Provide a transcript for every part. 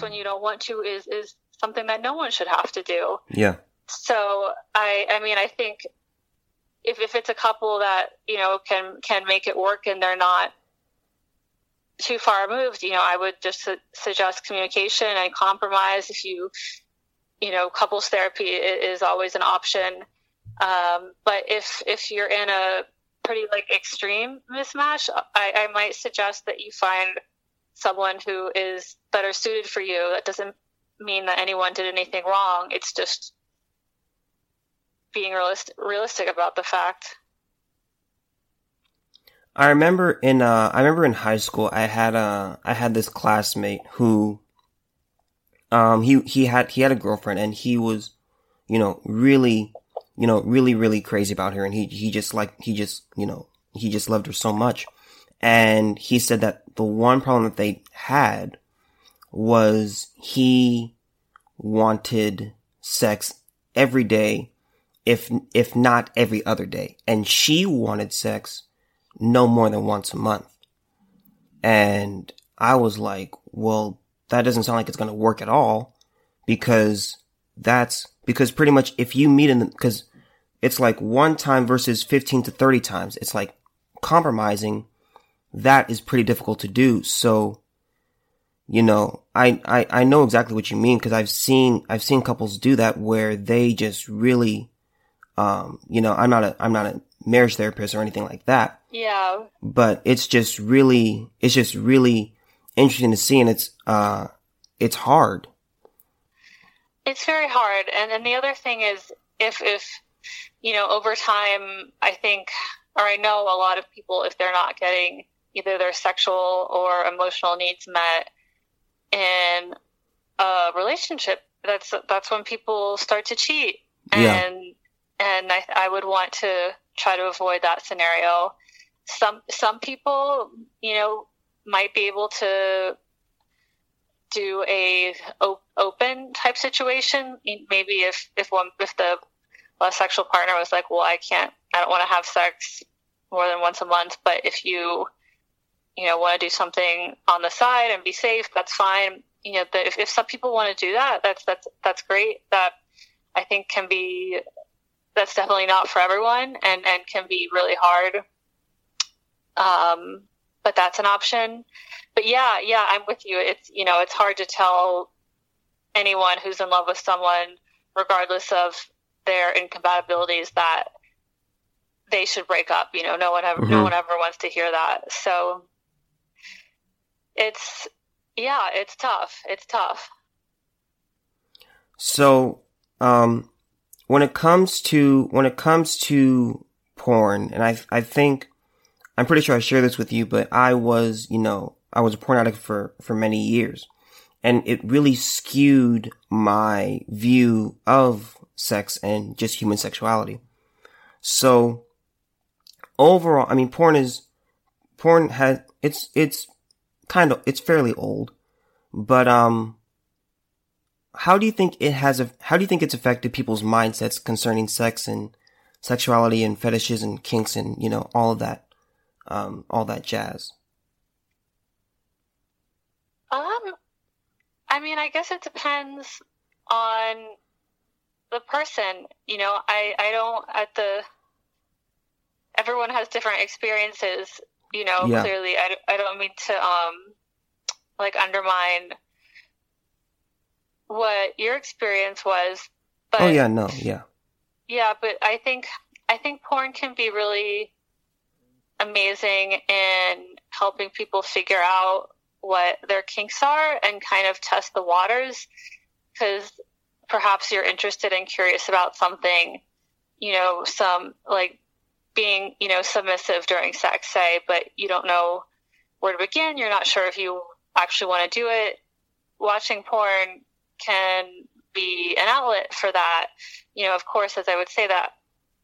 when you don't want to is is something that no one should have to do. Yeah. So I I mean I think if if it's a couple that you know can can make it work and they're not too far removed, you know, I would just su- suggest communication and compromise. If you, you know, couples therapy is always an option. Um, but if if you're in a pretty like extreme mismatch, I, I might suggest that you find someone who is better suited for you. That doesn't mean that anyone did anything wrong. It's just being realistic, realistic about the fact. I remember in uh, I remember in high school I had a I had this classmate who um he he had he had a girlfriend and he was you know really you know really really crazy about her and he he just like he just you know he just loved her so much and he said that the one problem that they had was he wanted sex every day if if not every other day. And she wanted sex no more than once a month. And i was like well that doesn't sound like it's going to work at all because that's because pretty much if you meet in the because it's like one time versus 15 to 30 times. It's like compromising that is pretty difficult to do so you know, I, I, I know exactly what you mean because I've seen, I've seen couples do that where they just really, um, you know, I'm not a, I'm not a marriage therapist or anything like that. Yeah. But it's just really, it's just really interesting to see and it's, uh, it's hard. It's very hard. And then the other thing is if, if, you know, over time, I think, or I know a lot of people, if they're not getting either their sexual or emotional needs met, in a relationship, that's that's when people start to cheat, and yeah. and I, I would want to try to avoid that scenario. Some some people, you know, might be able to do a op- open type situation. Maybe if if one if the sexual partner was like, well, I can't, I don't want to have sex more than once a month, but if you you know, want to do something on the side and be safe, that's fine. You know, if, if some people want to do that, that's, that's, that's great. That I think can be, that's definitely not for everyone and, and can be really hard. Um, but that's an option. But yeah, yeah, I'm with you. It's, you know, it's hard to tell anyone who's in love with someone, regardless of their incompatibilities, that they should break up. You know, no one ever, mm-hmm. no one ever wants to hear that. So it's yeah, it's tough. It's tough. So, um, when it comes to when it comes to porn, and I I think I'm pretty sure I share this with you, but I was you know I was a porn addict for for many years, and it really skewed my view of sex and just human sexuality. So overall, I mean, porn is porn has it's it's kind of, it's fairly old, but, um, how do you think it has, a, how do you think it's affected people's mindsets concerning sex and sexuality and fetishes and kinks and, you know, all of that, um, all that jazz? Um, I mean, I guess it depends on the person. You know, I, I don't, at the, everyone has different experiences you know, yeah. clearly, I, I don't mean to um like undermine what your experience was. But oh yeah, no, yeah, yeah. But I think I think porn can be really amazing in helping people figure out what their kinks are and kind of test the waters because perhaps you're interested and curious about something you know some like being, you know, submissive during sex, say, but you don't know where to begin. You're not sure if you actually want to do it. Watching porn can be an outlet for that. You know, of course, as I would say that,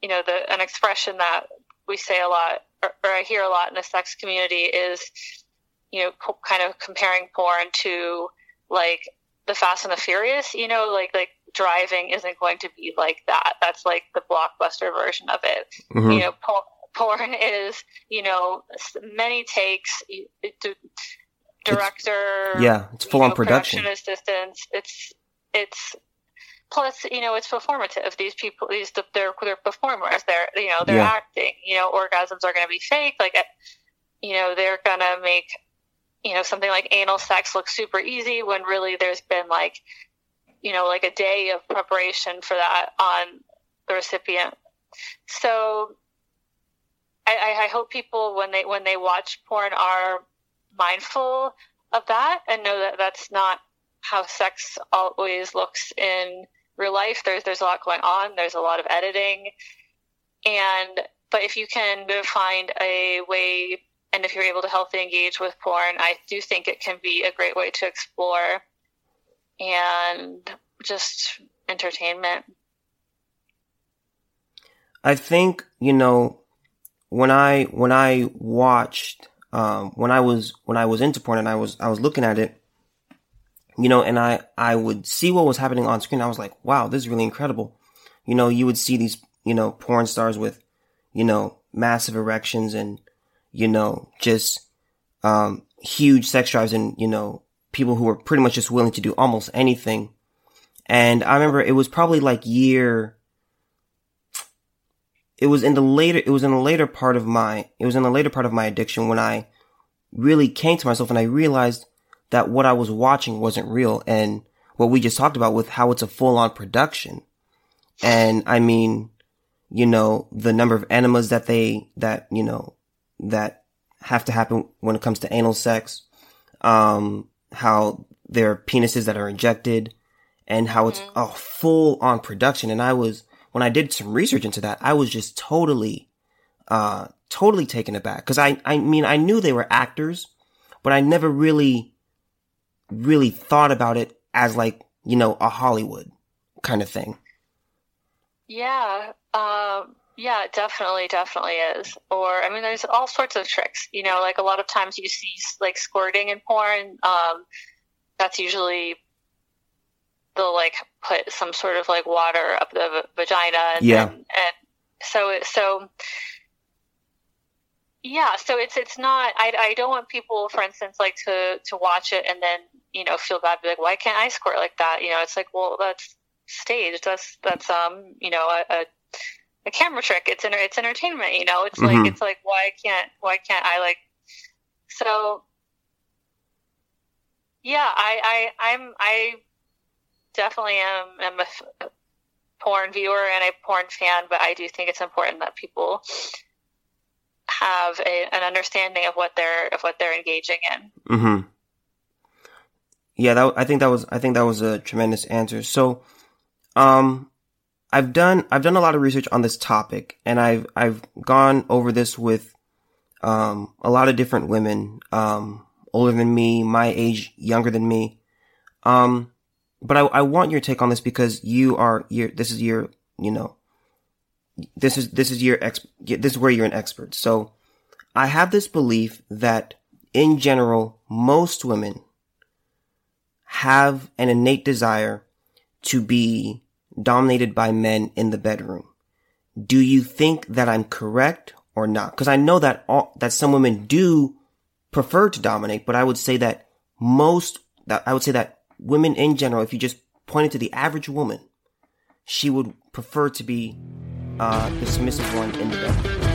you know, the an expression that we say a lot, or, or I hear a lot in the sex community is, you know, co- kind of comparing porn to like the Fast and the Furious. You know, like like driving isn't going to be like that. That's like the blockbuster version of it. Mm-hmm. You know, porn is, you know, many takes. director. It's, yeah, it's full on know, production. production assistants. It's it's plus you know it's performative. These people, these they're they're performers. They're you know they're yeah. acting. You know, orgasms are going to be fake. Like you know they're going to make you know something like anal sex look super easy when really there's been like you know like a day of preparation for that on the recipient. So I, I hope people when they when they watch porn are mindful of that and know that that's not how sex always looks in real life. There's there's a lot going on. There's a lot of editing, and but if you can find a way, and if you're able to healthily engage with porn, I do think it can be a great way to explore and just entertainment. I think you know when I when I watched um, when I was when I was into porn and I was I was looking at it, you know, and I I would see what was happening on screen. I was like, wow, this is really incredible. You know, you would see these you know porn stars with you know massive erections and you know just um, huge sex drives and you know people who were pretty much just willing to do almost anything. And I remember it was probably like year it was in the later, it was in the later part of my, it was in the later part of my addiction when I really came to myself and I realized that what I was watching wasn't real and what we just talked about with how it's a full on production. And I mean, you know, the number of enemas that they, that, you know, that have to happen when it comes to anal sex, um, how there are penises that are injected and how it's mm-hmm. a full on production. And I was, when I did some research into that, I was just totally, uh, totally taken aback. Cause I, I mean, I knew they were actors, but I never really, really thought about it as like, you know, a Hollywood kind of thing. Yeah. Um, yeah, it definitely, definitely is. Or, I mean, there's all sorts of tricks, you know, like a lot of times you see like squirting in porn. Um, that's usually they'll like put some sort of like water up the v- vagina and, yeah. and, and so it, so yeah so it's it's not I, I don't want people for instance like to to watch it and then you know feel bad be like why can't i squirt like that you know it's like well that's staged that's that's um you know a, a, a camera trick it's inter- it's entertainment you know it's mm-hmm. like it's like why can't why can't i like so yeah i i i'm i definitely am, am a porn viewer and a porn fan, but I do think it's important that people have a, an understanding of what they're of what they're engaging in. Mm-hmm. Yeah, that, I think that was I think that was a tremendous answer. So, um, I've done I've done a lot of research on this topic, and I've I've gone over this with um a lot of different women, um, older than me, my age, younger than me. Um, but I, I want your take on this because you are your this is your you know this is this is your ex this is where you're an expert. So I have this belief that in general most women have an innate desire to be dominated by men in the bedroom. Do you think that I'm correct or not? Because I know that all, that some women do prefer to dominate, but I would say that most that I would say that women in general, if you just pointed to the average woman, she would prefer to be uh, the submissive one in the bed.